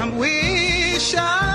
Give. I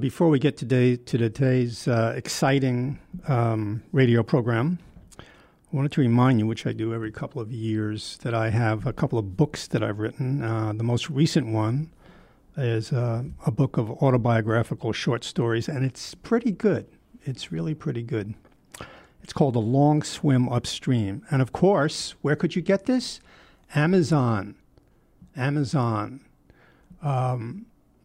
before we get today to today's uh, exciting um, radio program, I wanted to remind you, which I do every couple of years, that I have a couple of books that I've written. Uh, the most recent one is uh, a book of autobiographical short stories, and it's pretty good. It's really pretty good. It's called A Long Swim Upstream. And of course, where could you get this? Amazon. Amazon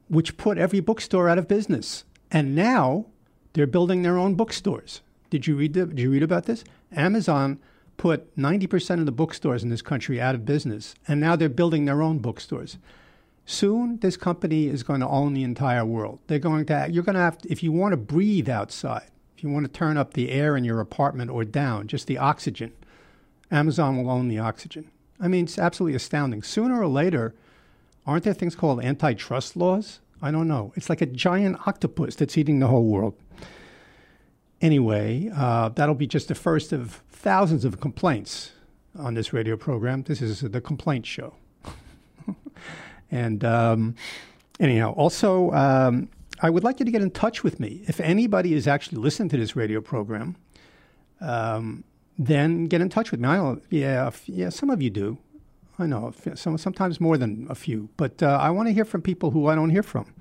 which put every bookstore out of business. And now they're building their own bookstores. Did you read the, did you read about this? Amazon put 90% of the bookstores in this country out of business, and now they're building their own bookstores. Soon this company is going to own the entire world. They're going to you're going to have to, if you want to breathe outside, if you want to turn up the air in your apartment or down, just the oxygen, Amazon will own the oxygen. I mean, it's absolutely astounding. Sooner or later, aren't there things called antitrust laws? I don't know. It's like a giant octopus that's eating the whole world. Anyway, uh, that'll be just the first of thousands of complaints on this radio program. This is the complaint show. and um, anyhow, also, um, I would like you to get in touch with me. If anybody is actually listening to this radio program, um, then get in touch with me. I don't, yeah, yeah, some of you do. I know, some, sometimes more than a few. But uh, I want to hear from people who I don't hear from.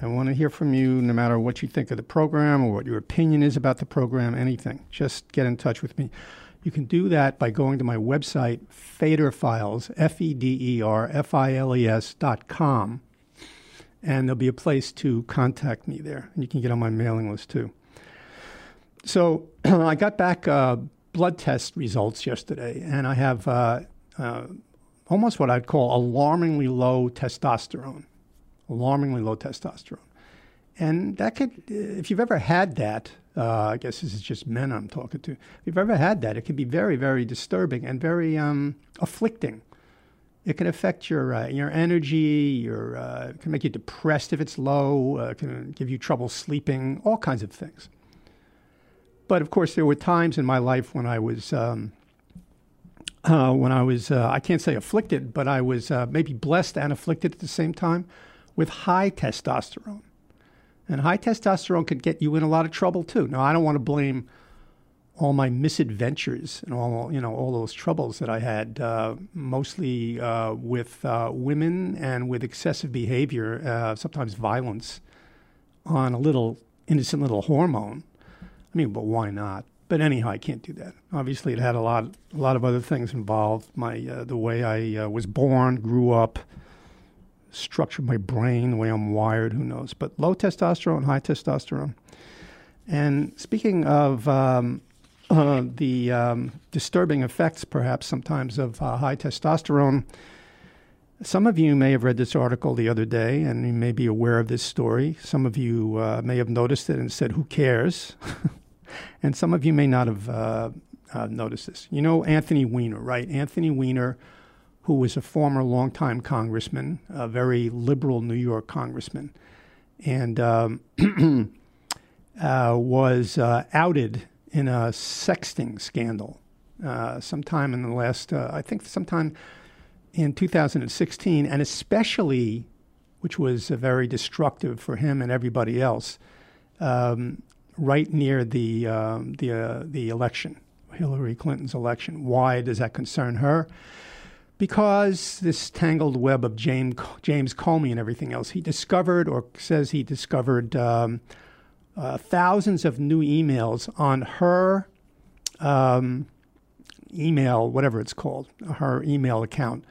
I want to hear from you no matter what you think of the program or what your opinion is about the program, anything. Just get in touch with me. You can do that by going to my website, Feder Files, F E D E R F I L E S dot com. And there'll be a place to contact me there. And you can get on my mailing list too. So I got back uh, blood test results yesterday, and I have uh, uh, almost what I'd call alarmingly low testosterone. Alarmingly low testosterone. And that could, if you've ever had that, uh, I guess this is just men I'm talking to. If you've ever had that, it can be very, very disturbing and very um, afflicting. It can affect your uh, your energy. Your uh, can make you depressed if it's low. Uh, can give you trouble sleeping. All kinds of things. But of course, there were times in my life when I was um, uh, when I was uh, I can't say afflicted, but I was uh, maybe blessed and afflicted at the same time with high testosterone. And high testosterone could get you in a lot of trouble too. Now, I don't want to blame all my misadventures and all you know all those troubles that I had, uh, mostly uh, with uh, women and with excessive behavior, uh, sometimes violence, on a little innocent little hormone. I mean, but why not? But anyhow, I can't do that. Obviously, it had a lot, a lot of other things involved. My uh, the way I uh, was born, grew up, structure my brain, the way I'm wired, who knows? But low testosterone, high testosterone. And speaking of um, uh, the um, disturbing effects, perhaps sometimes, of uh, high testosterone, some of you may have read this article the other day and you may be aware of this story. Some of you uh, may have noticed it and said, Who cares? and some of you may not have uh, uh, noticed this. You know Anthony Weiner, right? Anthony Weiner who was a former longtime congressman, a very liberal New York congressman, and um, uh, was uh, outed in a sexting scandal uh, sometime in the last, uh, I think, sometime in 2016, and especially, which was very destructive for him and everybody else, um, right near the um, the uh, the election, Hillary Clinton's election. Why does that concern her? because this tangled web of James, James Comey and everything else, he discovered or says he discovered um, uh, thousands of new emails on her um, email, whatever it's called, her email account,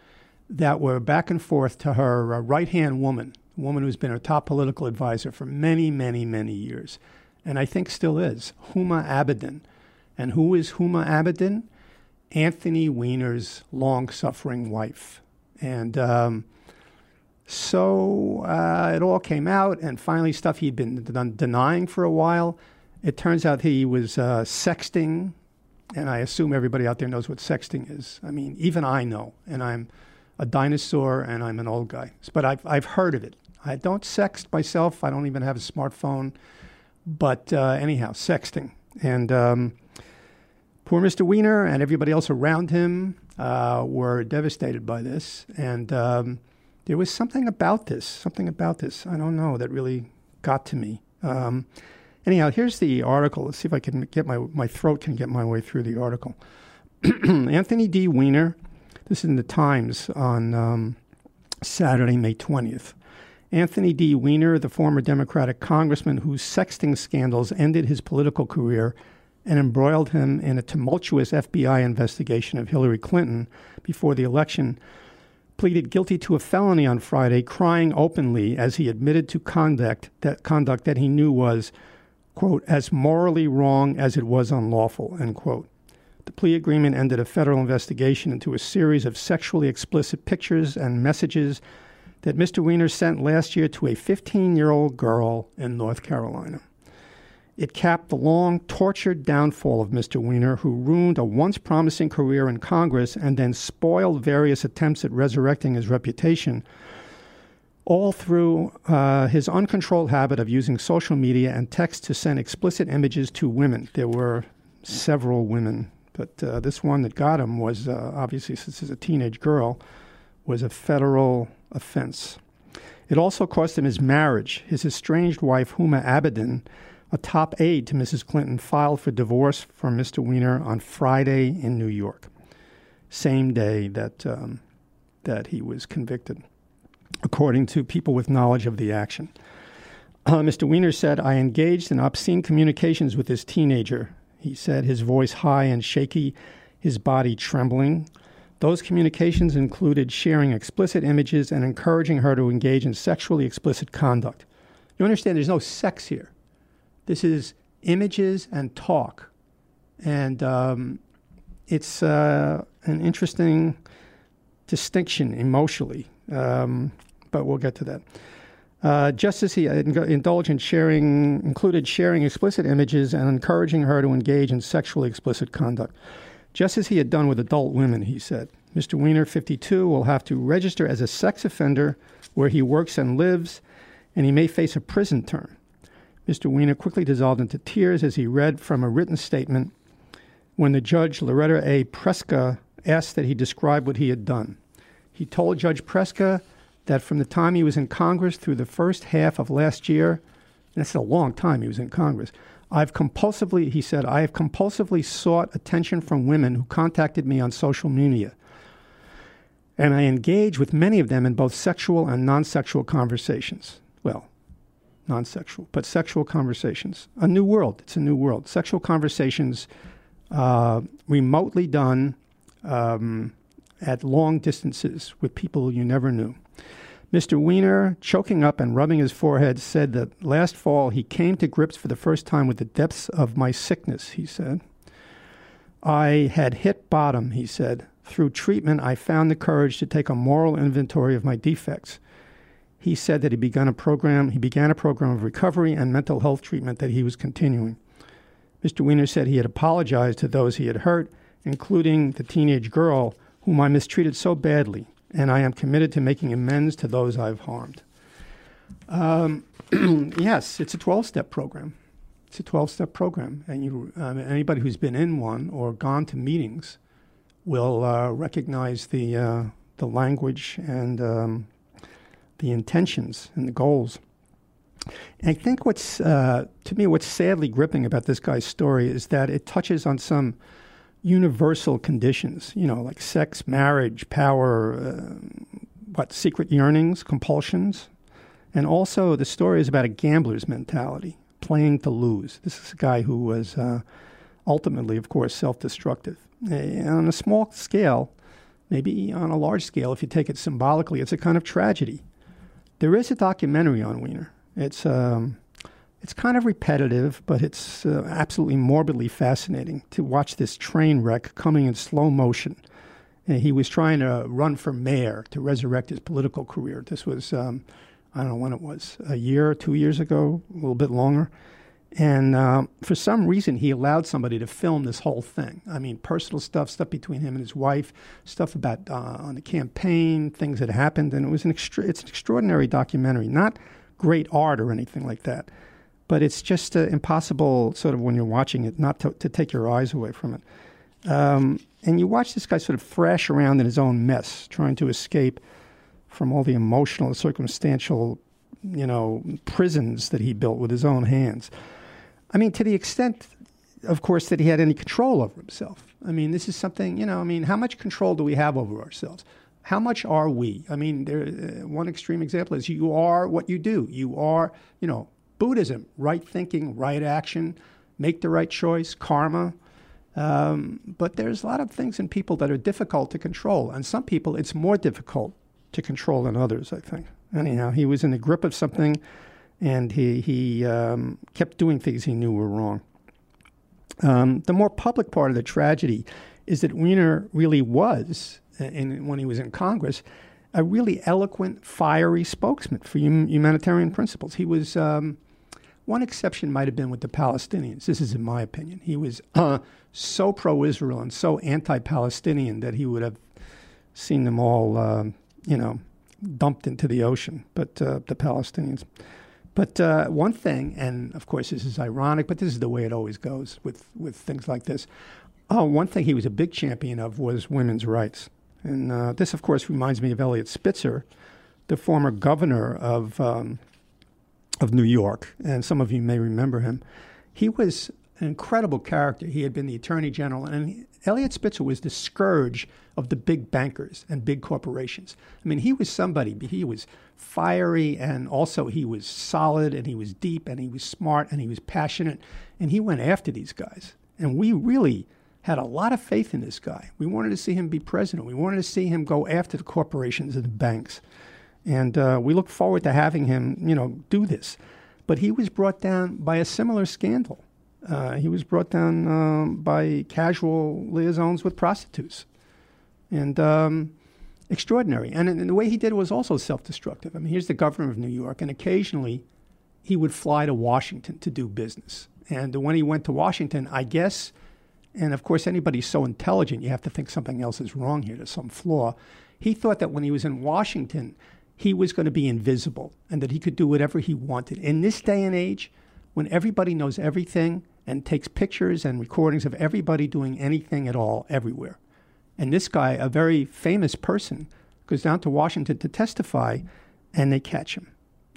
that were back and forth to her uh, right hand woman, a woman who's been her top political advisor for many, many, many years, and I think still is, Huma Abedin. And who is Huma Abedin? Anthony Weiner's long suffering wife. And um, so uh, it all came out, and finally, stuff he'd been denying for a while. It turns out he was uh, sexting, and I assume everybody out there knows what sexting is. I mean, even I know, and I'm a dinosaur and I'm an old guy, but I've, I've heard of it. I don't sext myself, I don't even have a smartphone, but uh, anyhow, sexting. And um, Poor Mr. Weiner and everybody else around him uh, were devastated by this. And um, there was something about this, something about this, I don't know, that really got to me. Um, anyhow, here's the article. Let's see if I can get my, my throat can get my way through the article. Anthony D. Weiner, this is in the Times on um, Saturday, May 20th. Anthony D. Weiner, the former Democratic congressman whose sexting scandals ended his political career, and embroiled him in a tumultuous FBI investigation of Hillary Clinton before the election, pleaded guilty to a felony on Friday, crying openly as he admitted to conduct that, conduct that he knew was, quote, as morally wrong as it was unlawful, end quote. The plea agreement ended a federal investigation into a series of sexually explicit pictures and messages that Mr. Weiner sent last year to a 15 year old girl in North Carolina. It capped the long, tortured downfall of Mr. Weiner, who ruined a once promising career in Congress and then spoiled various attempts at resurrecting his reputation, all through uh, his uncontrolled habit of using social media and text to send explicit images to women. There were several women, but uh, this one that got him was uh, obviously, since he's a teenage girl, was a federal offense. It also cost him his marriage. His estranged wife, Huma Abedin, a top aide to Mrs. Clinton filed for divorce from Mr. Weiner on Friday in New York, same day that, um, that he was convicted, according to people with knowledge of the action. Uh, Mr. Weiner said, I engaged in obscene communications with this teenager. He said, his voice high and shaky, his body trembling. Those communications included sharing explicit images and encouraging her to engage in sexually explicit conduct. You understand, there's no sex here. This is images and talk. And um, it's uh, an interesting distinction emotionally, um, but we'll get to that. Uh, just as he indulged in sharing, included sharing explicit images and encouraging her to engage in sexually explicit conduct. Just as he had done with adult women, he said. Mr. Weiner, 52, will have to register as a sex offender where he works and lives, and he may face a prison term. Mr. Weiner quickly dissolved into tears as he read from a written statement when the judge, Loretta A. Preska, asked that he describe what he had done. He told Judge Preska that from the time he was in Congress through the first half of last year, and that's a long time he was in Congress, I've compulsively, he said, I have compulsively sought attention from women who contacted me on social media. And I engage with many of them in both sexual and non sexual conversations. Well, non sexual, but sexual conversations. A new world. It's a new world. Sexual conversations uh, remotely done um, at long distances with people you never knew. Mr. Weiner, choking up and rubbing his forehead, said that last fall he came to grips for the first time with the depths of my sickness, he said. I had hit bottom, he said. Through treatment, I found the courage to take a moral inventory of my defects. He said that he began a program, he began a program of recovery and mental health treatment that he was continuing. Mr. Weiner said he had apologized to those he had hurt, including the teenage girl whom I mistreated so badly, and I am committed to making amends to those I've harmed. Um, yes, it's a 12 step program. It's a 12 step program, and you, um, anybody who's been in one or gone to meetings will uh, recognize the, uh, the language and um, the intentions and the goals. And I think what's, uh, to me, what's sadly gripping about this guy's story is that it touches on some universal conditions, you know, like sex, marriage, power, uh, what, secret yearnings, compulsions. And also, the story is about a gambler's mentality, playing to lose. This is a guy who was uh, ultimately, of course, self destructive. on a small scale, maybe on a large scale, if you take it symbolically, it's a kind of tragedy. There is a documentary on Weiner. It's um, it's kind of repetitive, but it's uh, absolutely morbidly fascinating to watch this train wreck coming in slow motion. And he was trying to run for mayor to resurrect his political career. This was, um, I don't know when it was, a year or two years ago, a little bit longer. And uh, for some reason, he allowed somebody to film this whole thing. I mean, personal stuff, stuff between him and his wife, stuff about uh, on the campaign, things that happened, and it was an extra- it's an extraordinary documentary. Not great art or anything like that. But it's just uh, impossible, sort of, when you're watching it, not to, to take your eyes away from it. Um, and you watch this guy sort of thrash around in his own mess, trying to escape from all the emotional, circumstantial, you know, prisons that he built with his own hands. I mean, to the extent, of course, that he had any control over himself. I mean, this is something, you know, I mean, how much control do we have over ourselves? how much are we? I mean, there, uh, one extreme example is you are what you do. You are, you know, Buddhism, right thinking, right action, make the right choice, karma. Um, but there's a lot of things in people that are difficult to control. And some people, it's more difficult to control than others, I think. Anyhow, he was in the grip of something and he, he um, kept doing things he knew were wrong. Um, the more public part of the tragedy is that Weiner really was in, when he was in Congress, a really eloquent, fiery spokesman for hum- humanitarian principles. He was. Um, one exception might have been with the Palestinians. This is in my opinion. He was uh, so pro-Israel and so anti-Palestinian that he would have seen them all, uh, you know, dumped into the ocean. But uh, the Palestinians. But uh, one thing, and of course this is ironic, but this is the way it always goes with with things like this. Oh, one thing he was a big champion of was women's rights. And uh, this, of course, reminds me of Eliot Spitzer, the former governor of, um, of New York. And some of you may remember him. He was an incredible character. He had been the attorney general, and he, Eliot Spitzer was the scourge of the big bankers and big corporations. I mean, he was somebody, he was fiery, and also he was solid, and he was deep, and he was smart, and he was passionate, and he went after these guys. And we really had a lot of faith in this guy. We wanted to see him be president. We wanted to see him go after the corporations and the banks. And uh, we look forward to having him, you know, do this. But he was brought down by a similar scandal. Uh, he was brought down um, by casual liaisons with prostitutes, and um, extraordinary. And, and the way he did it was also self-destructive. I mean, here's the governor of New York, and occasionally he would fly to Washington to do business. And when he went to Washington, I guess, and of course, anybody's so intelligent, you have to think something else is wrong here. There's some flaw. He thought that when he was in Washington, he was going to be invisible and that he could do whatever he wanted. In this day and age, when everybody knows everything and takes pictures and recordings of everybody doing anything at all everywhere, and this guy, a very famous person, goes down to Washington to testify, and they catch him,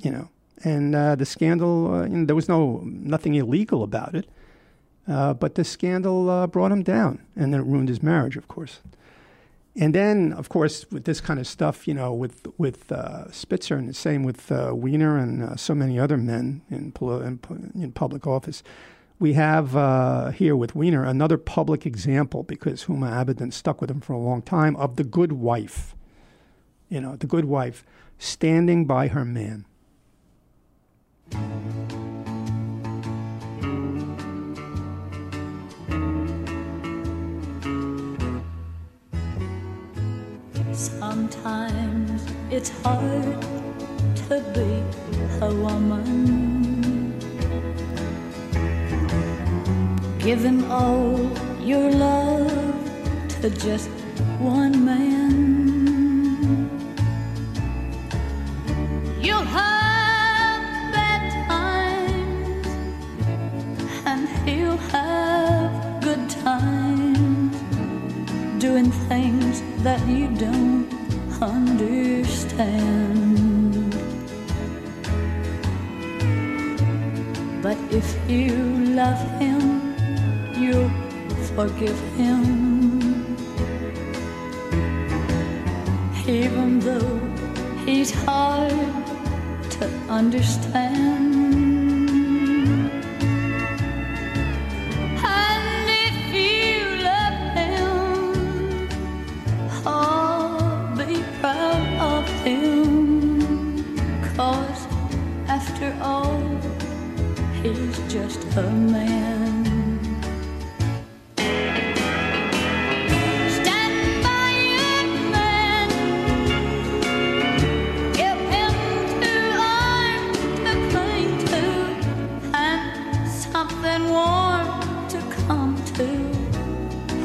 you know. And uh, the scandal, uh, you know, there was no nothing illegal about it, uh, but the scandal uh, brought him down, and then it ruined his marriage, of course. And then, of course, with this kind of stuff, you know, with with uh, Spitzer, and the same with uh, Weiner and uh, so many other men in, in, in public office, we have uh, here with Weiner another public example because Huma Abedin stuck with him for a long time of the good wife. You know, the good wife standing by her man. Sometimes it's hard to be a woman. Giving all your love to just one man. You'll have bad times, and he'll have good times doing things that you don't understand. But if you love him, you'll forgive him. Even though he's hard to understand. To come to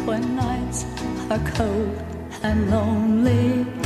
when nights are cold and lonely.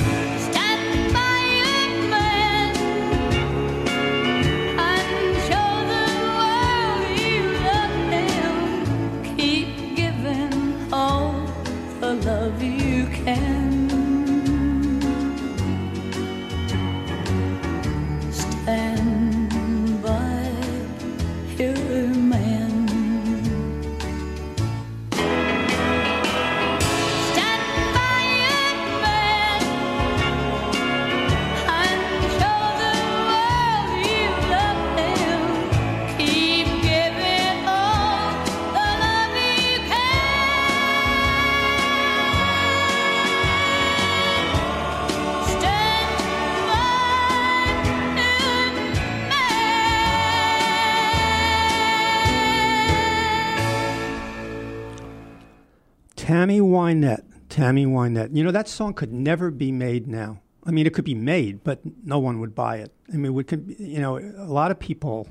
Wynette. Tammy Wynette. You know, that song could never be made now. I mean, it could be made, but no one would buy it. I mean, we could, you know, a lot of people,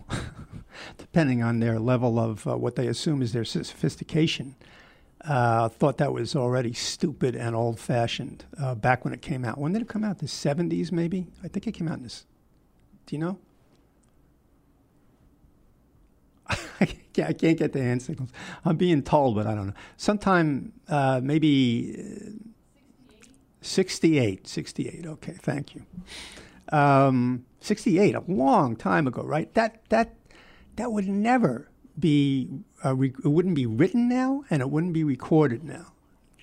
depending on their level of uh, what they assume is their sophistication, uh, thought that was already stupid and old fashioned uh, back when it came out. When did it come out? The 70s, maybe? I think it came out in this. Do you know? I can't get the hand signals. I'm being told, but I don't know. Sometime, uh, maybe uh, 68. 68. Okay, thank you. Um, 68, a long time ago, right? That that that would never be. Uh, re- it wouldn't be written now, and it wouldn't be recorded now.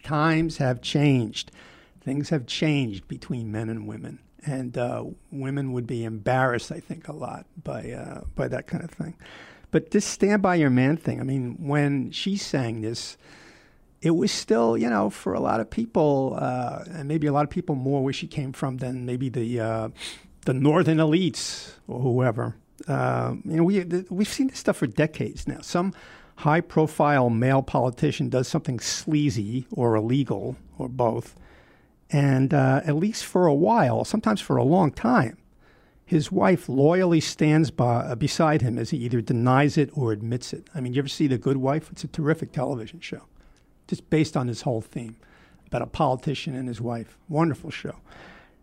Times have changed. Things have changed between men and women, and uh, women would be embarrassed, I think, a lot by uh, by that kind of thing. But this "Stand by Your Man" thing. I mean, when she sang this, it was still, you know, for a lot of people, uh, and maybe a lot of people more where she came from than maybe the uh, the northern elites or whoever. Uh, you know, we we've seen this stuff for decades now. Some high profile male politician does something sleazy or illegal or both, and uh, at least for a while, sometimes for a long time, his wife loyally stands by, uh, beside him as he either denies it or admits it. I mean, you ever see The Good Wife? It's a terrific television show, just based on this whole theme about a politician and his wife. Wonderful show.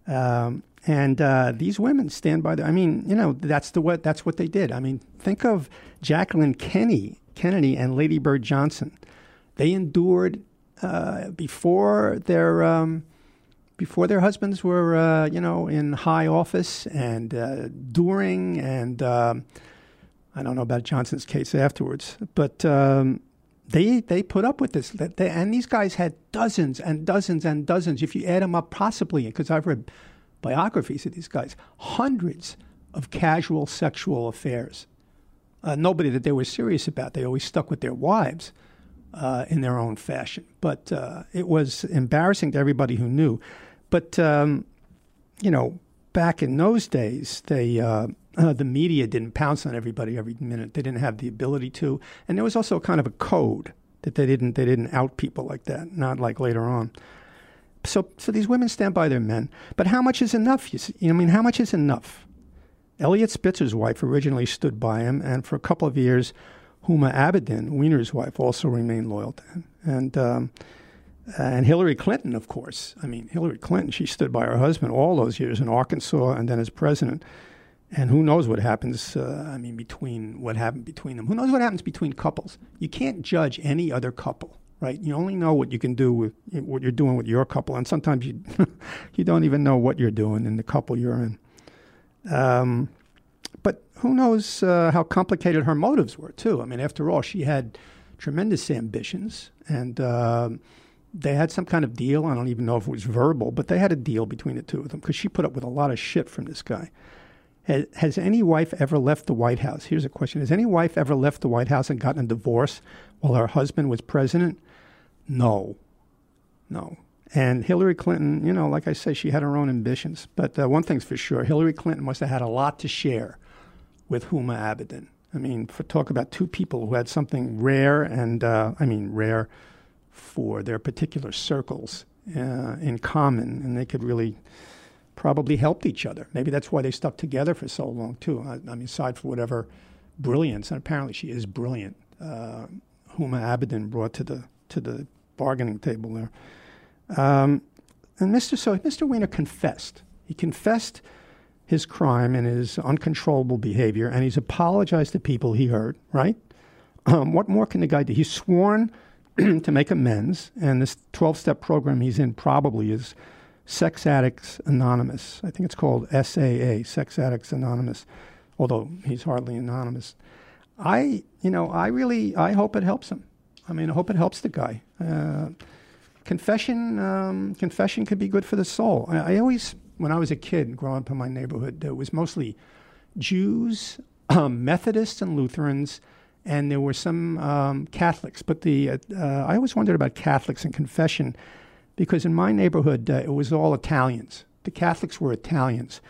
Um, and uh, these women stand by their. I mean, you know, that's the what that's what they did. I mean, think of Jacqueline Kennedy, Kennedy, and Lady Bird Johnson. They endured uh, before their um, before their husbands were, uh, you know, in high office, and uh, during, and um, I don't know about Johnson's case afterwards, but. Um, they they put up with this, they, and these guys had dozens and dozens and dozens. If you add them up, possibly because I've read biographies of these guys, hundreds of casual sexual affairs. Uh, nobody that they were serious about. They always stuck with their wives uh, in their own fashion. But uh, it was embarrassing to everybody who knew. But, um, you know, back in those days, they, uh, uh, the media didn't pounce on everybody every minute. They didn't have the ability to. And there was also kind of a code that they didn't, they didn't out people like that, not like later on. So, so these women stand by their men. But how much is enough? You see, I mean, how much is enough? Eliot Spitzer's wife originally stood by him, and for a couple of years, Huma Abedin, Weiner's wife, also remained loyal to him. And um, and Hillary Clinton, of course. I mean, Hillary Clinton, she stood by her husband all those years in Arkansas and then as president. And who knows what happens, uh, I mean, between what happened between them. Who knows what happens between couples? You can't judge any other couple right? You only know what you can do with what you're doing with your couple, and sometimes you you don't even know what you're doing in the couple you're in. Um, but who knows uh, how complicated her motives were too? I mean, after all, she had tremendous ambitions, and uh, they had some kind of deal. I don't even know if it was verbal, but they had a deal between the two of them because she put up with a lot of shit from this guy. Has, has any wife ever left the White House? Here's a question: Has any wife ever left the White House and gotten a divorce while her husband was president? No, no. And Hillary Clinton, you know, like I said, she had her own ambitions. But uh, one thing's for sure Hillary Clinton must have had a lot to share with Huma Abedin. I mean, for talk about two people who had something rare and, uh, I mean, rare for their particular circles uh, in common, and they could really probably helped each other. Maybe that's why they stuck together for so long, too. I, I mean, aside from whatever brilliance, and apparently she is brilliant, uh, Huma Abedin brought to the to the bargaining table there. Um, and Mr. So Mr. Weiner confessed. He confessed his crime and his uncontrollable behavior, and he's apologized to people he hurt. Right? Um, what more can the guy do? He's sworn to make amends, and this 12-step program he's in probably is Sex Addicts Anonymous. I think it's called SAA, Sex Addicts Anonymous, although he's hardly anonymous. I, you know, I really, I hope it helps him. I mean, I hope it helps the guy. Uh, confession, um, confession could be good for the soul. I, I, always, when I was a kid growing up in my neighborhood, it was mostly Jews, um, Methodists, and Lutherans, and there were some um, Catholics. But the uh, uh, I always wondered about Catholics and confession, because in my neighborhood uh, it was all Italians. The Catholics were Italians,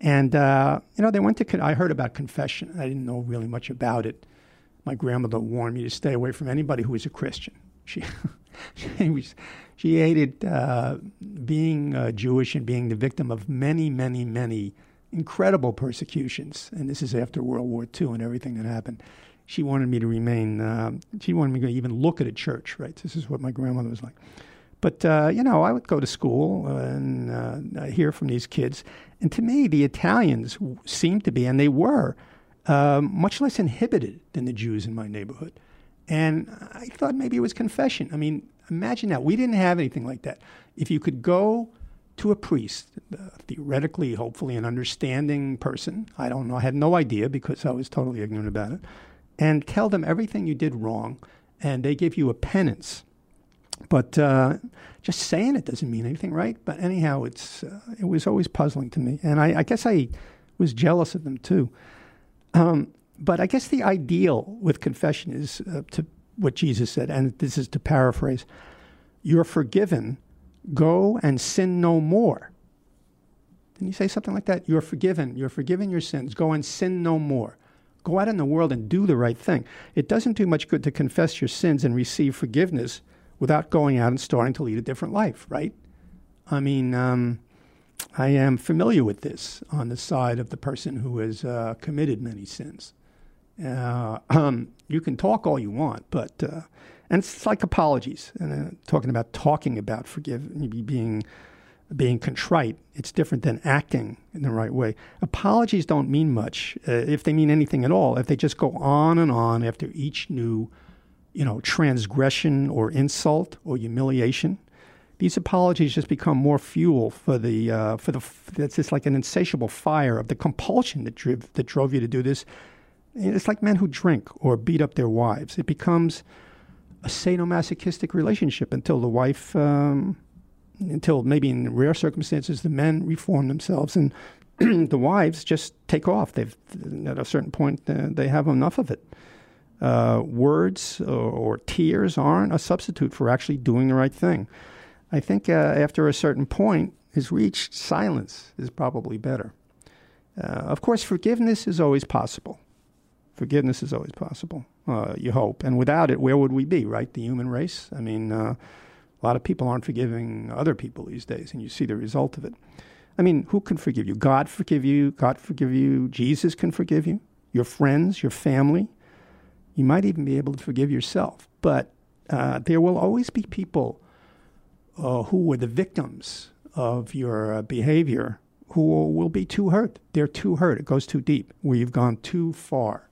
and uh, you know they went to. I heard about confession. I didn't know really much about it my grandmother warned me to stay away from anybody who was a Christian. She, she, was, she hated uh, being uh, Jewish and being the victim of many, many, many incredible persecutions. And this is after World War II and everything that happened. She wanted me to remain, uh, she wanted me to even look at a church, right? This is what my grandmother was like. But, uh, you know, I would go to school and uh, hear from these kids. And to me, the Italians seemed to be, and they were, um, much less inhibited than the Jews in my neighborhood. And I thought maybe it was confession. I mean, imagine that. We didn't have anything like that. If you could go to a priest, uh, theoretically, hopefully, an understanding person, I don't know, I had no idea because I was totally ignorant about it, and tell them everything you did wrong, and they give you a penance. But uh, just saying it doesn't mean anything, right? But anyhow, it's uh, it was always puzzling to me, and I, I guess I was jealous of them too. Um, but I guess the ideal with confession is uh, to what Jesus said, and this is to paraphrase You're forgiven, go and sin no more. Didn't he say something like that? You're forgiven, you're forgiven your sins, go and sin no more. Go out in the world and do the right thing. It doesn't do much good to confess your sins and receive forgiveness without going out and starting to lead a different life, right? I mean, um, I am familiar with this on the side of the person who has uh, committed many sins. Uh, um, you can talk all you want, but uh, and it's like apologies and uh, talking about talking about forgive being being contrite. It's different than acting in the right way. Apologies don't mean much uh, if they mean anything at all. If they just go on and on after each new, you know, transgression or insult or humiliation these apologies just become more fuel for the uh, for the it's just like an insatiable fire of the compulsion that drove that drove you to do this. It's like men who drink or beat up their wives. It becomes a sadomasochistic relationship until the wife, um, until maybe in rare circumstances, the men reform themselves and the wives just take off. They've at a certain point uh, they have enough of it. Uh, words or, or tears aren't a substitute for actually doing the right thing. I think uh, after a certain point is reached, silence is probably better. Uh, of course, forgiveness is always possible. Forgiveness is always possible, uh, you hope. And without it, where would we be, right? The human race? I mean, uh, a lot of people aren't forgiving other people these days, and you see the result of it. I mean, who can forgive you? God forgive you. God forgive you. Jesus can forgive you. Your friends, your family. You might even be able to forgive yourself. But uh, there will always be people uh, who were the victims of your uh, behavior who will be too hurt. They're too hurt. It goes too deep, where you've gone too far.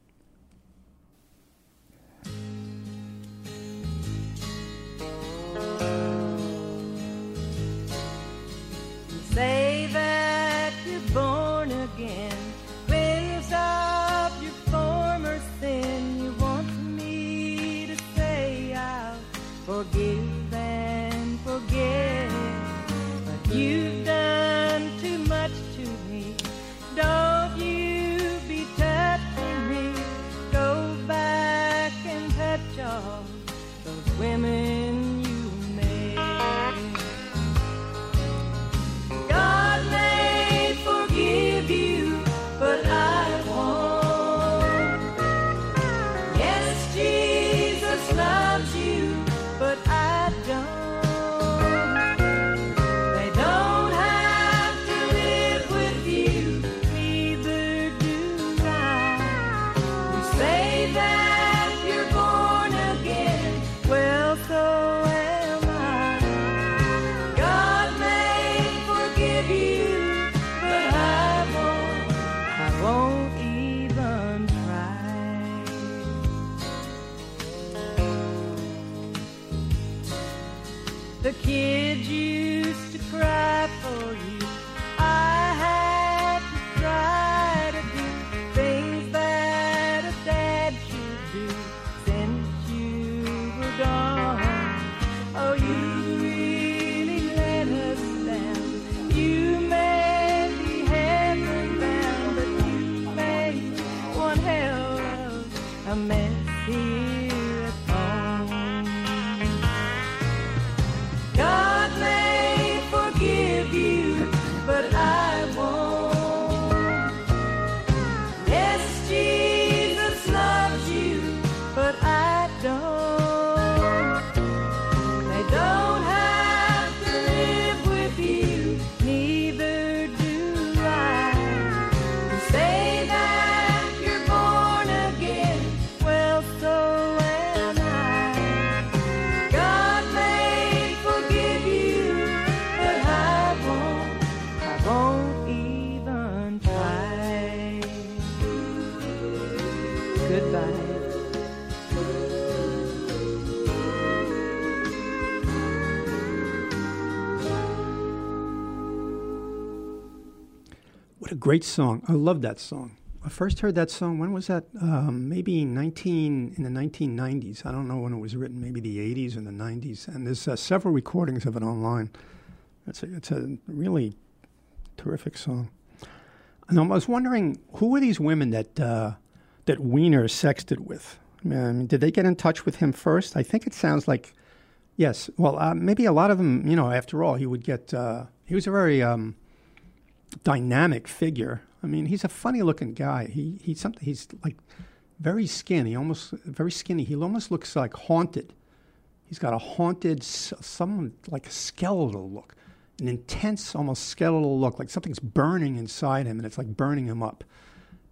Great song. I love that song. I first heard that song, when was that? Um, maybe 19, in the 1990s. I don't know when it was written, maybe the 80s or the 90s. And there's uh, several recordings of it online. It's a, it's a really terrific song. And I was wondering, who were these women that, uh, that Weiner sexted with? I mean, did they get in touch with him first? I think it sounds like, yes. Well, uh, maybe a lot of them, you know, after all, he would get, uh, he was a very, um, dynamic figure. I mean, he's a funny looking guy. He he's something. He's like very skinny, almost very skinny. He almost looks like haunted. He's got a haunted, some like a skeletal look, an intense, almost skeletal look, like something's burning inside him, and it's like burning him up.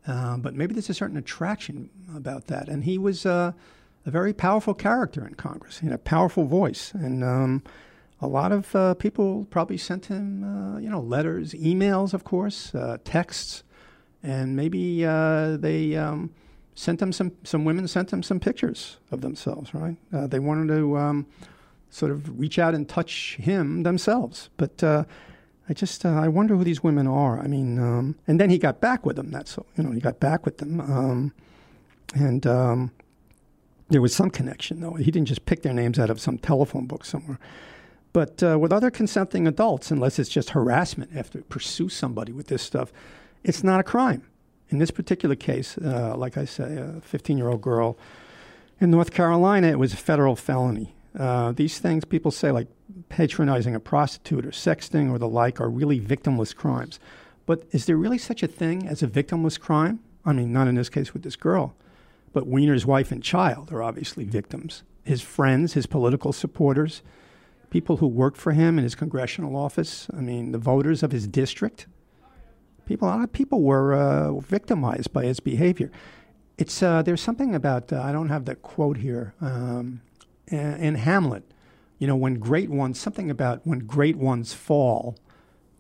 Um, but maybe there's a certain attraction about that. And he was uh, a very powerful character in Congress. He had a powerful voice, and um, a lot of uh, people probably sent him, uh, you know, letters, emails, of course, uh, texts, and maybe uh, they um, sent him some. Some women sent him some pictures of themselves. Right? Uh, they wanted to um, sort of reach out and touch him themselves, but. Uh, I just I wonder who these women are. I mean, um, and then he got back with them. That's you know he got back with them, um, and um, there was some connection though. He didn't just pick their names out of some telephone book somewhere. But uh, with other consenting adults, unless it's just harassment, you have to pursue somebody with this stuff. It's not a crime. In this particular case, uh, like I say, a 15 year old girl in North Carolina, it was a federal felony. Uh, these things people say, like patronizing a prostitute or sexting or the like, are really victimless crimes. But is there really such a thing as a victimless crime? I mean, not in this case with this girl, but Weiner's wife and child are obviously victims. His friends, his political supporters, people who worked for him in his congressional office. I mean, the voters of his district. People, a lot of people were uh, victimized by his behavior. It's uh, there's something about uh, I don't have the quote here um, in, Hamlet. You know, when great ones, something about when great ones fall.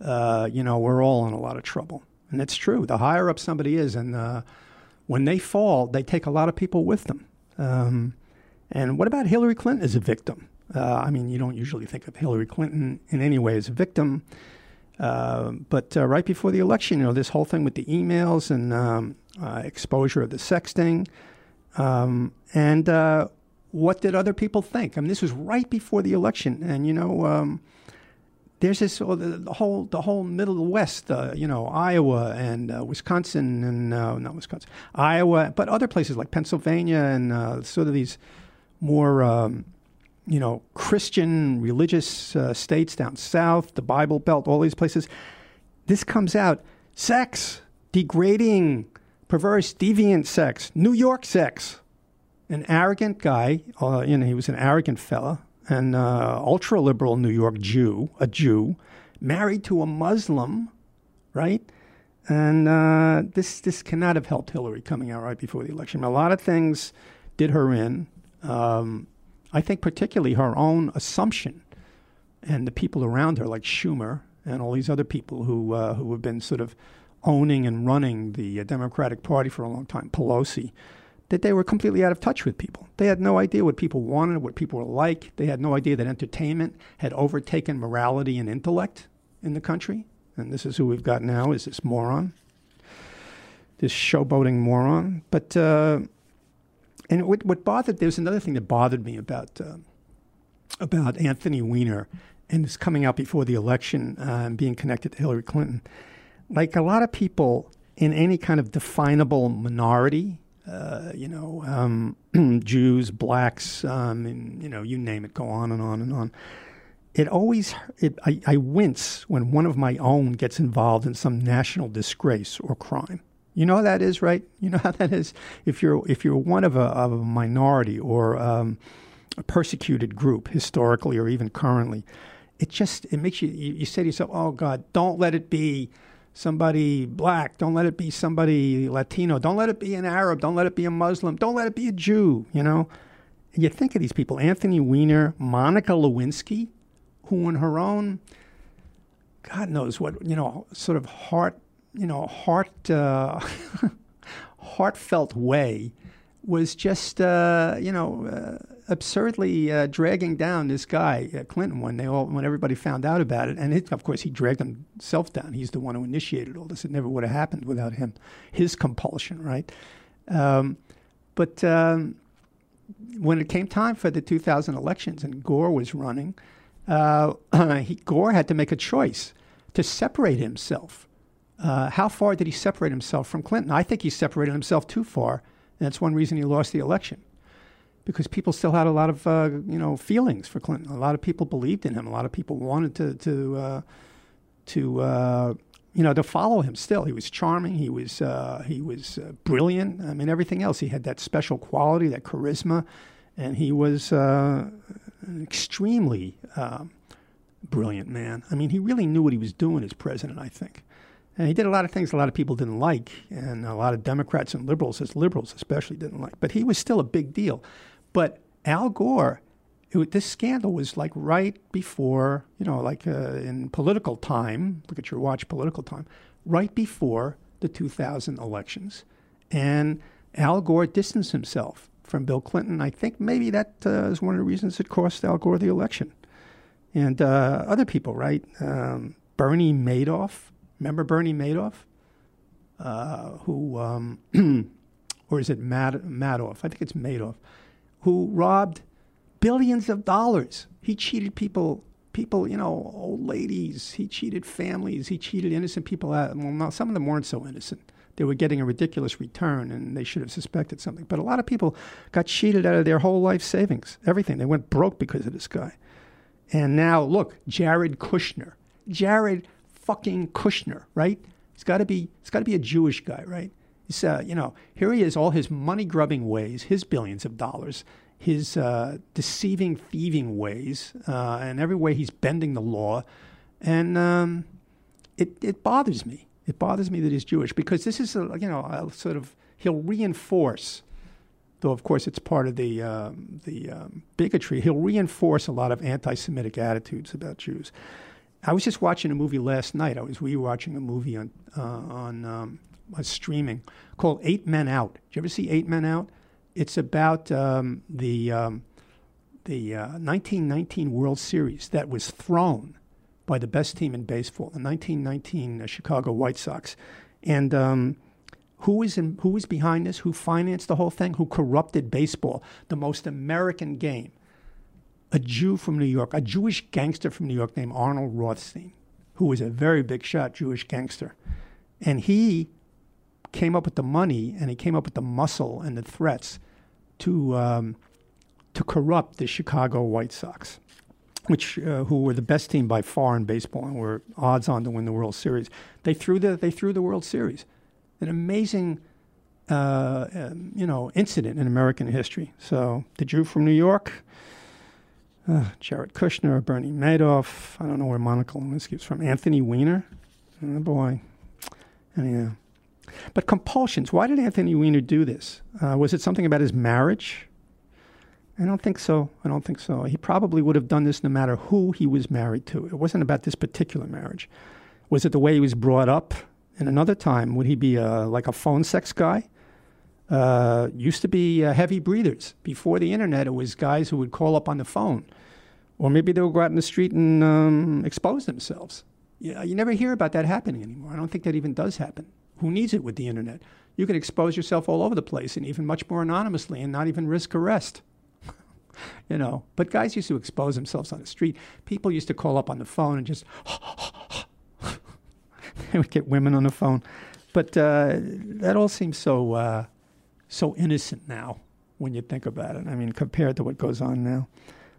Uh, you know, we're all in a lot of trouble, and it's true. The higher up somebody is, and uh, when they fall, they take a lot of people with them. Um, and what about Hillary Clinton as a victim? Uh, I mean, you don't usually think of Hillary Clinton in any way as a victim. Uh, but uh, right before the election, you know, this whole thing with the emails and um, uh, exposure of the sexting. Um, and uh, what did other people think? I mean, this was right before the election. And, you know, um, there's this oh, the, the whole the whole Middle West, uh, you know, Iowa and uh, Wisconsin and uh, not Wisconsin, Iowa, but other places like Pennsylvania and uh, sort of these more um, you know Christian religious uh, states down south, the Bible Belt, all these places. This comes out sex, degrading, perverse, deviant sex, New York sex. An arrogant guy, uh, you know, he was an arrogant fella, an uh, ultra liberal New York Jew, a Jew, married to a Muslim, right? And uh, this this cannot have helped Hillary coming out right before the election. A lot of things did her in. Um, I think particularly her own assumption, and the people around her, like Schumer and all these other people who uh, who have been sort of owning and running the uh, Democratic Party for a long time, Pelosi that they were completely out of touch with people. They had no idea what people wanted, what people were like. They had no idea that entertainment had overtaken morality and intellect in the country. And this is who we've got now is this moron, this showboating moron. But uh, and what, what bothered there's another thing that bothered me about uh, about Anthony Weiner and his coming out before the election uh, and being connected to Hillary Clinton. Like a lot of people in any kind of definable minority, uh, you know, um, Jews, blacks, um, and you know, you name it, go on and on and on. It always, it, I, I wince when one of my own gets involved in some national disgrace or crime. You know how that is, right? You know how that is. If you're if you're one of a of a minority or um, a persecuted group historically or even currently, it just it makes you, you you say to yourself, "Oh God, don't let it be." somebody black. Don't let it be somebody Latino. Don't let it be an Arab. Don't let it be a Muslim. Don't let it be a Jew, you know? And you think of these people Anthony Weiner, Monica Lewinsky, who, in her own, God knows what, you know, sort of heart, you know, heart, uh, heartfelt way was just, uh, you know, uh, absurdly uh, dragging down this guy uh, Clinton when they all when everybody found out about it, and it, of course he dragged himself down. He's the one who initiated all this. It never would have happened without him, his compulsion, right? Um, but um, when it came time for the 2000 elections and Gore was running, uh, he, Gore had to make a choice to separate himself. Uh, how far did he separate himself from Clinton? I think he separated himself too far, and that's one reason he lost the election because people still had a lot of uh, you know feelings for Clinton. A lot of people believed in him. A lot of people wanted to to uh, to uh, you know, to follow him still. He was charming. He was uh, he was uh, brilliant. I mean, everything else. He had that special quality, that charisma, and he was an extremely um, brilliant man. I mean, he really knew what he was doing as president. I think. And he did a lot of things a lot of people didn't like, and a lot of Democrats and liberals, as liberals especially, didn't like. But he was still a big deal. But Al Gore, it, this scandal was like right before, you know, like uh, in political time, look at your watch, political time, right before the 2000 elections. And Al Gore distanced himself from Bill Clinton. I think maybe that uh, is one of the reasons it cost Al Gore the election. And uh, other people, right? Um, Bernie Madoff Remember Bernie Madoff? Uh, who, um, or is it Mad- Madoff? I think it's Madoff, who robbed billions of dollars. He cheated people, people, you know, old ladies. He cheated families. He cheated innocent people. Out. Well, no, some of them weren't so innocent. They were getting a ridiculous return and they should have suspected something. But a lot of people got cheated out of their whole life savings, everything. They went broke because of this guy. And now, look, Jared Kushner. Jared fucking Kushner, right? He's got to be. He's got to be a Jewish guy, right? He's, uh, you know, here he is, all his money grubbing ways, his billions of dollars, his uh, deceiving, thieving ways, uh, and every way he's bending the law, and um, it it bothers me. It bothers me that he's Jewish because this is, a, you know, sort of he'll reinforce though of course it's part of the um, the um, bigotry. He'll reinforce a lot of anti-Semitic attitudes about Jews. I was just watching a movie last night. I was rewatching a movie on uh, on um, streaming called Eight Men Out. Did you ever see Eight Men Out? It's about um, the um, the uh, 1919 World Series that was thrown by the best team in baseball, the 1919 uh, Chicago White Sox, and um, who is in, who is behind this? Who financed the whole thing? Who corrupted baseball, the most American game? A Jew from New York, a Jewish gangster from New York named Arnold Rothstein, who was a very big shot Jewish gangster. And he came up with the money and he came up with the muscle and the threats to, um, to corrupt the Chicago White Sox, which, uh, who were the best team by far in baseball and were odds on to win the World Series. They threw the, they threw the World Series. An amazing uh, um, you know, incident in American history. So the Jew from New York, uh, Jared Kushner, Bernie Madoff. I don't know where Monica Lewinsky's from. Anthony Weiner. Oh boy. Anyhow. But compulsions. Why did Anthony Weiner do this? Uh, was it something about his marriage? I don't think so. I don't think so. He probably would have done this no matter who he was married to. It wasn't about this particular marriage. Was it the way he was brought up? And another time, would he be a, like a phone sex guy? Uh, used to be uh, heavy breathers. Before the internet, it was guys who would call up on the phone. Or maybe they would go out in the street and um, expose themselves. Yeah, you never hear about that happening anymore. I don't think that even does happen. Who needs it with the internet? You can expose yourself all over the place and even much more anonymously and not even risk arrest. you know, but guys used to expose themselves on the street. People used to call up on the phone and just they would get women on the phone. But uh, that all seems so uh, so innocent now when you think about it. I mean, compared to what goes on now.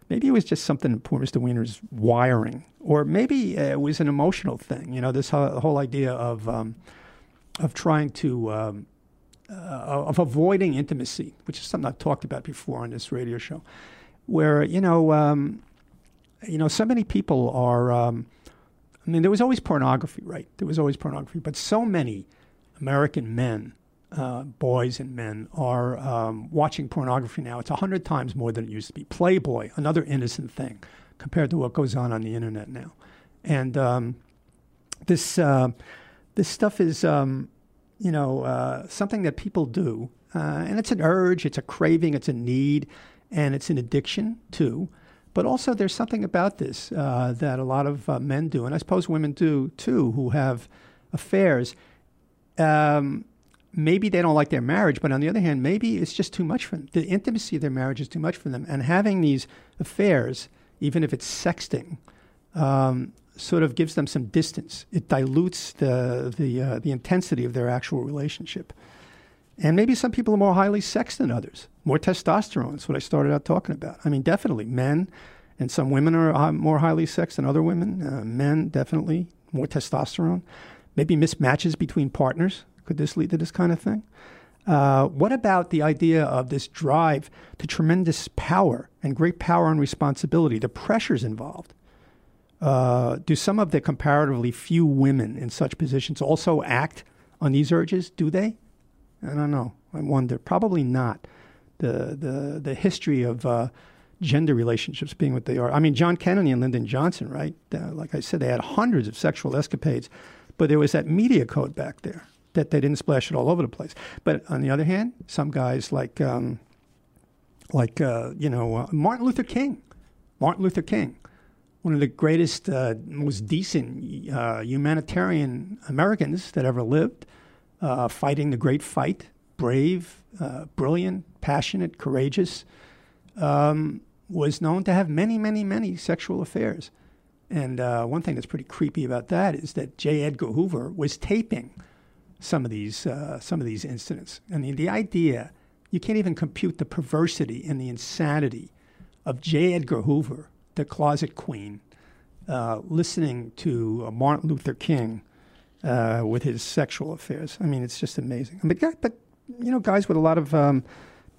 Maybe it was just something in poor Mr. Weiner's wiring, or maybe it was an emotional thing. You know, this whole, whole idea of um, of trying to um, uh, of avoiding intimacy, which is something I've talked about before on this radio show, where you know, um, you know, so many people are. Um, I mean, there was always pornography, right? There was always pornography, but so many American men uh, boys and men are um, watching pornography now. It's a hundred times more than it used to be. Playboy, another innocent thing compared to what goes on on the internet now, and um, this uh, this stuff is um, you know uh, something that people do, uh, and it's an urge, it's a craving, it's a need, and it's an addiction too. But also, there's something about this uh, that a lot of uh, men do, and I suppose women do too, who have affairs. Um, maybe they don't like their marriage, but on the other hand, maybe it's just too much for them. The intimacy of their marriage is too much for them. And having these affairs, even if it's sexting, um, sort of gives them some distance. It dilutes the, the, uh, the intensity of their actual relationship. And maybe some people are more highly sexed than others, more testosterone. That's what I started out talking about. I mean, definitely men and some women are uh, more highly sexed than other women. Uh, men, definitely, more testosterone. Maybe mismatches between partners. Could this lead to this kind of thing? Uh, what about the idea of this drive to tremendous power and great power and responsibility, the pressures involved? Uh, do some of the comparatively few women in such positions also act on these urges? Do they? I don't know. I wonder. Probably not. The the the history of uh, gender relationships being what they are. I mean, John Kennedy and Lyndon Johnson, right? Uh, like I said, they had hundreds of sexual escapades, but there was that media code back there that they didn't splash it all over the place. But on the other hand, some guys like um, like uh, you know uh, Martin Luther King, Martin Luther King, one of the greatest, uh, most decent uh, humanitarian Americans that ever lived, uh, fighting the great fight, brave, uh, brilliant, passionate, courageous, um, was known to have many, many, many sexual affairs. And one thing that's pretty creepy about that is that J. Edgar Hoover was taping some of these uh, some of these incidents. I mean, the idea you can't even compute the perversity and the insanity of J. Edgar Hoover, the closet queen, uh, listening to uh, Martin Luther King uh, with his sexual affairs. I mean, it's just amazing. But but you know, guys with a lot of um,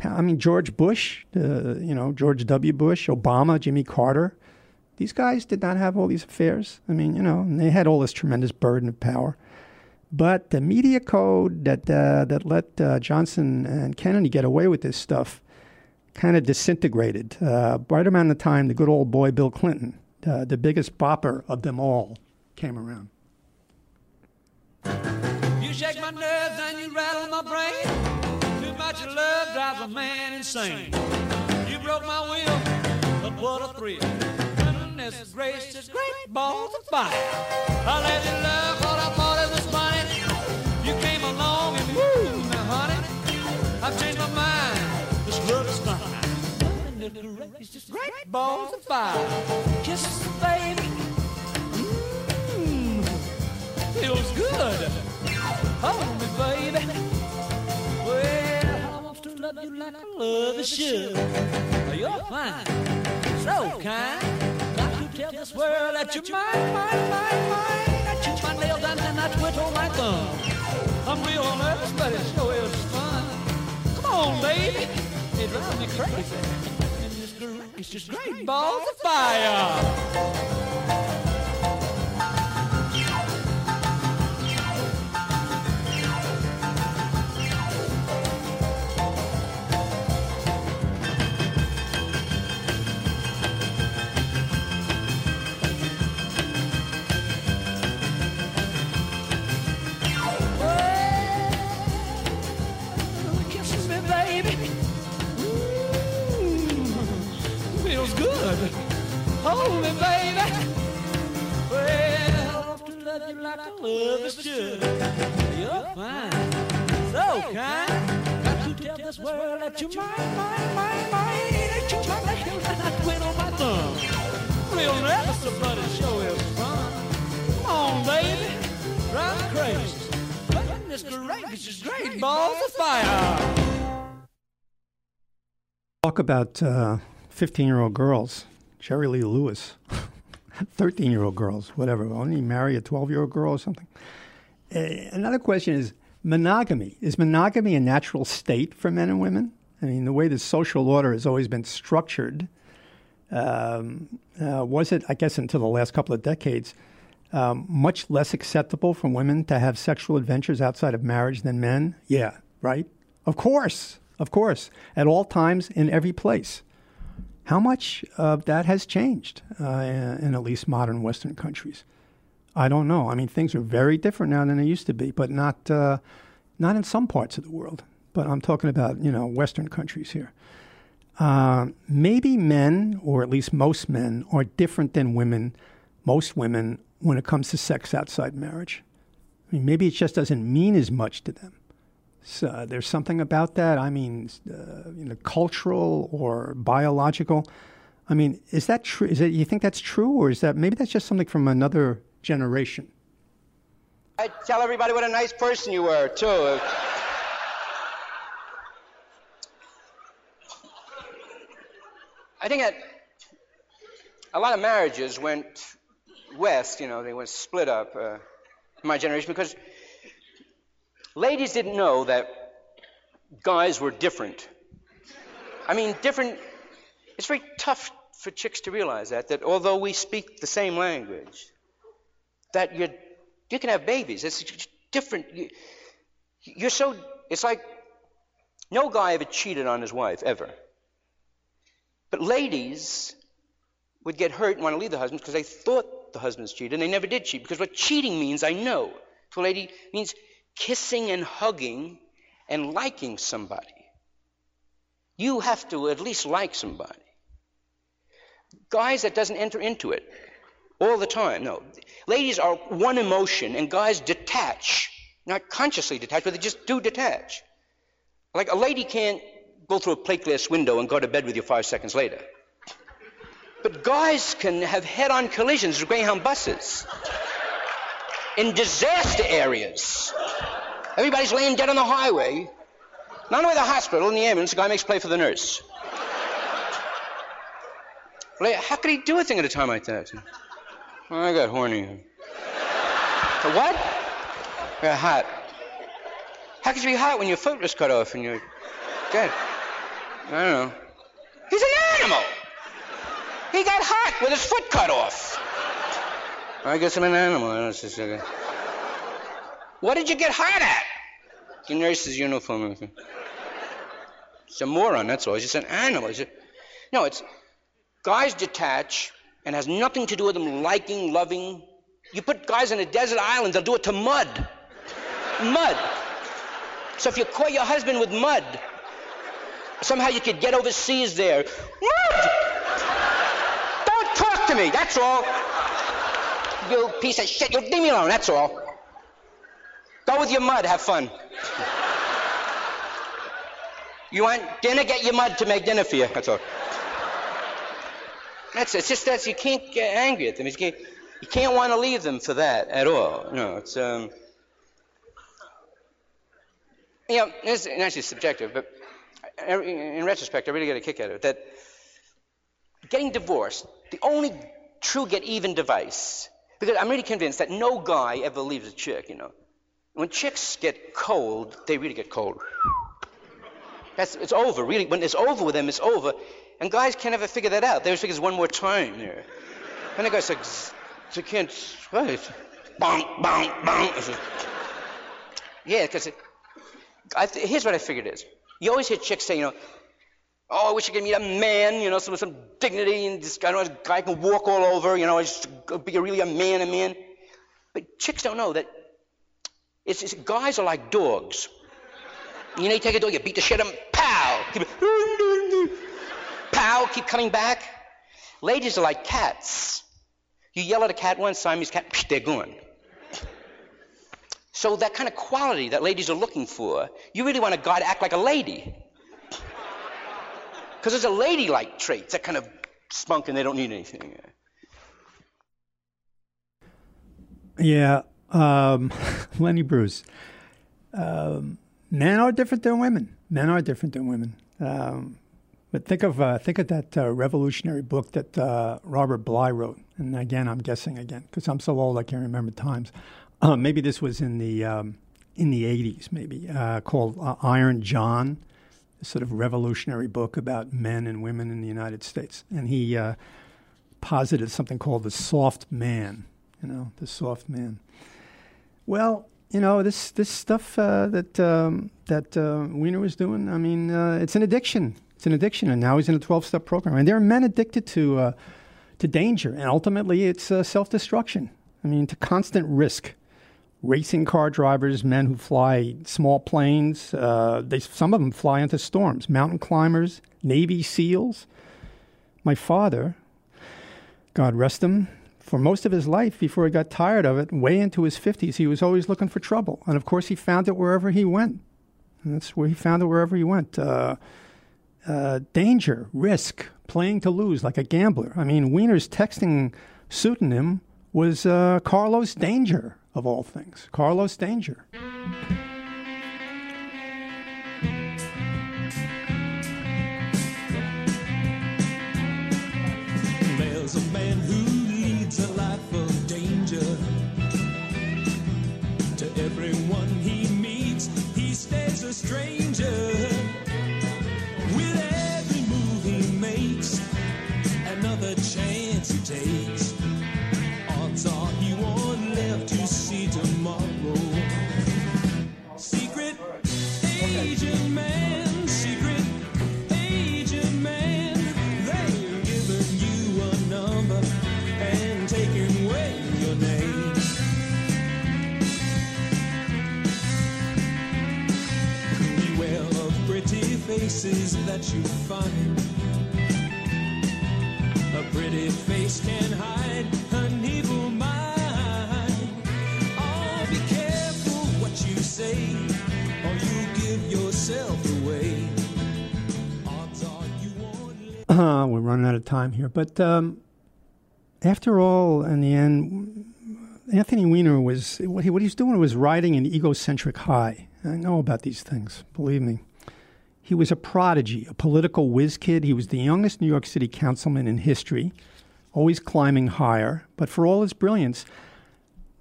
I mean, George Bush, you know, George W. Bush, Obama, Jimmy Carter. These guys did not have all these affairs. I mean, you know, they had all this tremendous burden of power. But the media code that uh, that let uh, Johnson and Kennedy get away with this stuff kind of disintegrated uh, right around the time the good old boy Bill Clinton, the biggest bopper of them all, came around. You shake my nerves and you rattle my brain. Too much love drives a man insane. You broke my will, but what a thrill! Goodness gracious, great balls of fire! I let you love what I I've changed my mind. This love is fine. It's just great balls of fire. Kisses, baby. Mmm, feels good. Hold me, baby. Well, I want to love you like I love you should. You're fine, so kind. Got to tell this world that you're mine, mine, mine, mine. That you my nail down and I twiddle my thumb. I'm real nervous, but it sure is on, baby. It drives me crazy. It's just great balls of fire. About 15 uh, year old girls Jerry Lee Lewis, 13 year old girls, whatever. Only marry a 12 year old girl or something. Uh, another question is monogamy. Is monogamy a natural state for men and women? I mean, the way the social order has always been structured, um, uh, was it, I guess, until the last couple of decades, um, much less acceptable for women to have sexual adventures outside of marriage than men? Yeah, right? Of course, of course, at all times, in every place. How much of that has changed uh, in at least modern Western countries? I don't know. I mean, things are very different now than they used to be, but not uh, not in some parts of the world. But I'm talking about you know Western countries here. Uh, maybe men, or at least most men, are different than women, most women, when it comes to sex outside marriage. I mean, maybe it just doesn't mean as much to them. Uh, there's something about that. I mean, uh, you know, cultural or biological. I mean, is that true? Is it you think that's true, or is that maybe that's just something from another generation? I tell everybody what a nice person you were too. I think that a lot of marriages went west. You know, they went split up. Uh, my generation because ladies didn't know that guys were different. I mean, different. It's very tough for chicks to realize that, that although we speak the same language, that you you can have babies. It's different. You, you're so. It's like no guy ever cheated on his wife ever. But ladies would get hurt and want to leave the husband because they thought the husbands cheated and they never did cheat. Because what cheating means, I know. To a lady means kissing and hugging and liking somebody. You have to at least like somebody. Guys, that doesn't enter into it all the time. No. Ladies are one emotion, and guys detach. Not consciously detach, but they just do detach. Like a lady can't go through a plate glass window and go to bed with you five seconds later. But guys can have head on collisions with Greyhound buses in disaster areas. Everybody's laying dead on the highway. Not only the hospital, in the ambulance, the guy makes play for the nurse. How could he do a thing at a time like that? I got horny. The what? Got hot. How could you be hot when your foot was cut off and you're dead? I don't know. He's an animal. He got hot with his foot cut off. I guess I'm an animal. What did you get hot at? The nurse's uniform. It's a moron, that's all. He's just an animal. He's. No, it's guys detach and has nothing to do with them liking, loving. You put guys on a desert island, they'll do it to mud. Mud. So if you caught your husband with mud, somehow you could get overseas there. Mud! Don't talk to me, that's all. You piece of shit, you leave me alone, that's all. Go with your mud, have fun. You want dinner? Get your mud to make dinner for you. That's all. That's it's just that you can't get angry at them. You can't, you can't want to leave them for that at all. No, it's um. You know, it's actually subjective, but in retrospect, I really get a kick out of it. That getting divorced, the only true get even device, because I'm really convinced that no guy ever leaves a chick. You know, when chicks get cold, they really get cold. That's, it's over, really. When it's over with them, it's over. And guys can't ever figure that out. They always figure it's one more time there. And the guy's like, they can't, right? Bonk, bonk, bonk. Yeah, because here's what I figured is. You always hear chicks say, you know, oh, I wish I could meet a man, you know, some, some dignity, and this guy, you know, guy can walk all over, you know, just be really a man, a man. But chicks don't know that it's, it's, guys are like dogs. You know, you take a dog, you beat the shit out of him, pow! Keep pow, keep coming back. Ladies are like cats. You yell at a cat once, Siamese cat, psh, they're gone. So that kind of quality that ladies are looking for, you really want a guy to act like a lady. Because there's a ladylike trait, that kind of spunk and they don't need anything. Yeah, um, Lenny Bruce. Um, men are different than women. Men are different than women. Um, but think of uh, think of that uh, revolutionary book that uh, Robert Bly wrote. And again, I'm guessing again because I'm so old I can't remember times. Uh, maybe this was in the um, in the 80s, maybe uh, called uh, Iron John, sort of revolutionary book about men and women in the United States. And he posited something called the soft man. You know, the soft man. Well, you know this this stuff uh, that um, that uh, Weiner was doing. I mean, uh, it's an addiction. It's an addiction, and now he's in a twelve step program. And there are men addicted to uh, to danger, and ultimately, it's uh, self destruction. I mean, to constant risk. Racing car drivers, men who fly small planes, uh, they some of them fly into storms. Mountain climbers, Navy SEALs. My father, God rest him, for most of his life, before he got tired of it, way into his 50s, he was always looking for trouble. And of course, he found it wherever he went. And that's where he found it wherever he went. Uh, uh, danger, risk, playing to lose like a gambler. I mean, Weiner's texting pseudonym was uh, Carlos Danger, of all things, Carlos Danger. There's a man who leads a life of danger. To everyone he meets, he stays a stranger. With every move he makes, another chance he takes. Places that you find. A pretty face can hide an evil mind. Oh, be careful what you say, or you give yourself away. Uh, we're running out of time here, but um, after all, in the end, Anthony Weiner was what he, what he was doing was riding an egocentric high. I know about these things, believe me. He was a prodigy, a political whiz kid. He was the youngest New York City councilman in history, always climbing higher. But for all his brilliance,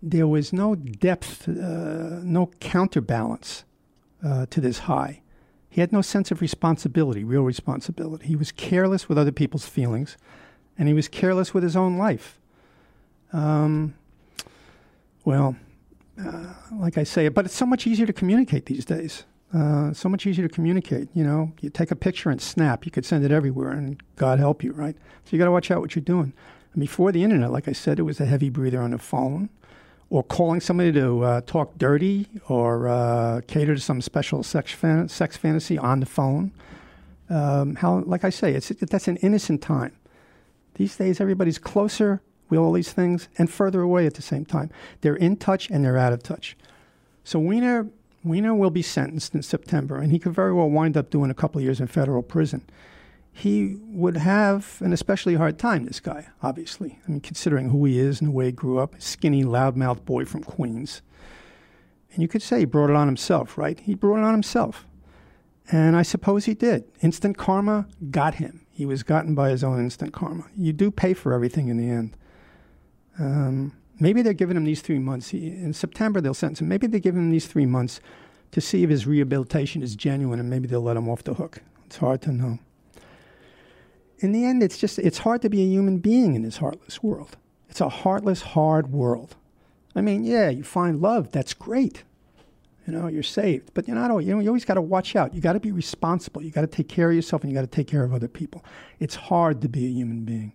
there was no depth, uh, no counterbalance uh, to this high. He had no sense of responsibility, real responsibility. He was careless with other people's feelings, and he was careless with his own life. Um, well, uh, like I say, but it's so much easier to communicate these days. Uh, so much easier to communicate. You know, you take a picture and snap. You could send it everywhere, and God help you, right? So you got to watch out what you're doing. And before the internet, like I said, it was a heavy breather on the phone, or calling somebody to uh, talk dirty or uh, cater to some special sex, fan- sex fantasy on the phone. Um, how, like I say, it's that's an innocent time. These days, everybody's closer with all these things and further away at the same time. They're in touch and they're out of touch. So Weiner, Weiner will be sentenced in September, and he could very well wind up doing a couple years in federal prison. He would have an especially hard time, this guy, obviously. I mean, considering who he is and the way he grew up, skinny, loudmouthed boy from Queens. And you could say he brought it on himself, right? He brought it on himself. And I suppose he did. Instant karma got him. He was gotten by his own instant karma. You do pay for everything in the end. Um, maybe they're giving him these three months. He, in September, they'll sentence him. Maybe they give him these three months to see if his rehabilitation is genuine, and maybe they'll let him off the hook. It's hard to know. In the end, it's just it's hard to be a human being in this heartless world. It's a heartless, hard world. I mean, yeah, you find love. That's great. You know, you're saved. But you're not. You know, you always got to watch out. You got to be responsible. You got to take care of yourself, and you got to take care of other people. It's hard to be a human being.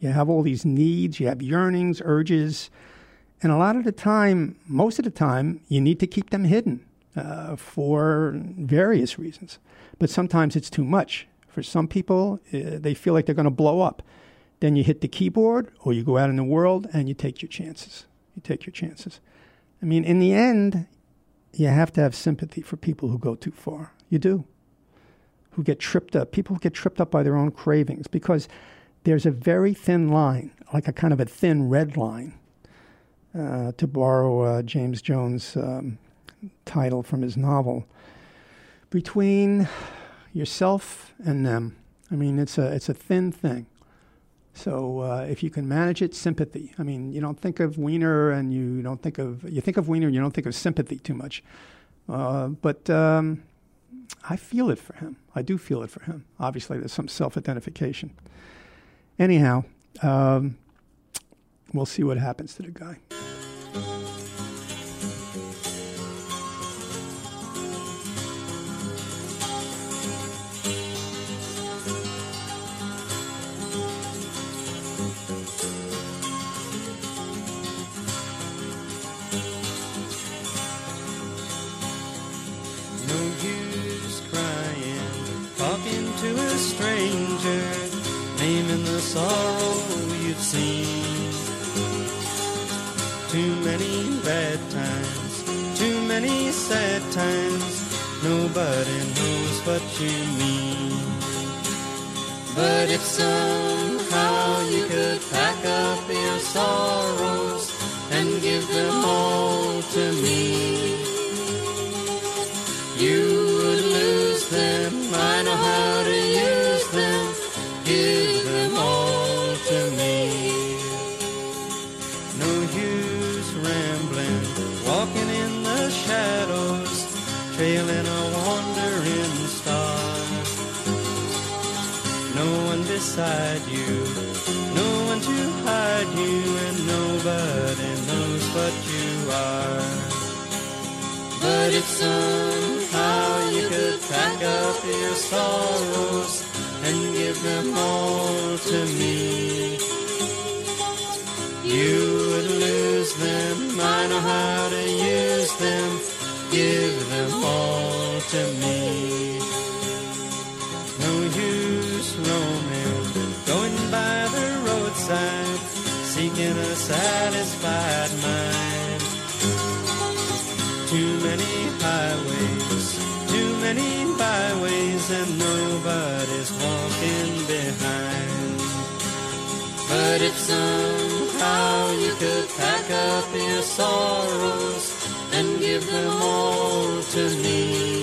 You have all these needs, you have yearnings, urges, and a lot of the time, most of the time, you need to keep them hidden uh, for various reasons. But sometimes it's too much. For some people, uh, they feel like they're going to blow up. Then you hit the keyboard, or you go out in the world and you take your chances. You take your chances. I mean, in the end, you have to have sympathy for people who go too far. You do. Who get tripped up. People who get tripped up by their own cravings because there's a very thin line, like a kind of a thin red line, uh, to borrow uh, James Jones' um, title from his novel, between yourself and them. I mean, it's a it's a thin thing. So uh, if you can manage it, sympathy. I mean, you don't think of Weiner and you don't think of you think of Weiner, and you don't think of sympathy too much. Uh, but um, I feel it for him. I do feel it for him. Obviously, there's some self-identification. Anyhow, um, we'll see what happens to the guy. Many sad times, nobody knows what you mean. But if somehow you could pack up your sorrows and give them all to me, you beside you, no one to hide you, and nobody knows what you are. But if somehow you could pack up your sorrows and give them all to me, you would lose them. I know how to use them. Give them all to me. Side, seeking a satisfied mind. Too many highways, too many byways, and nobody's walking behind. But if somehow you could pack up your sorrows and give them all to me,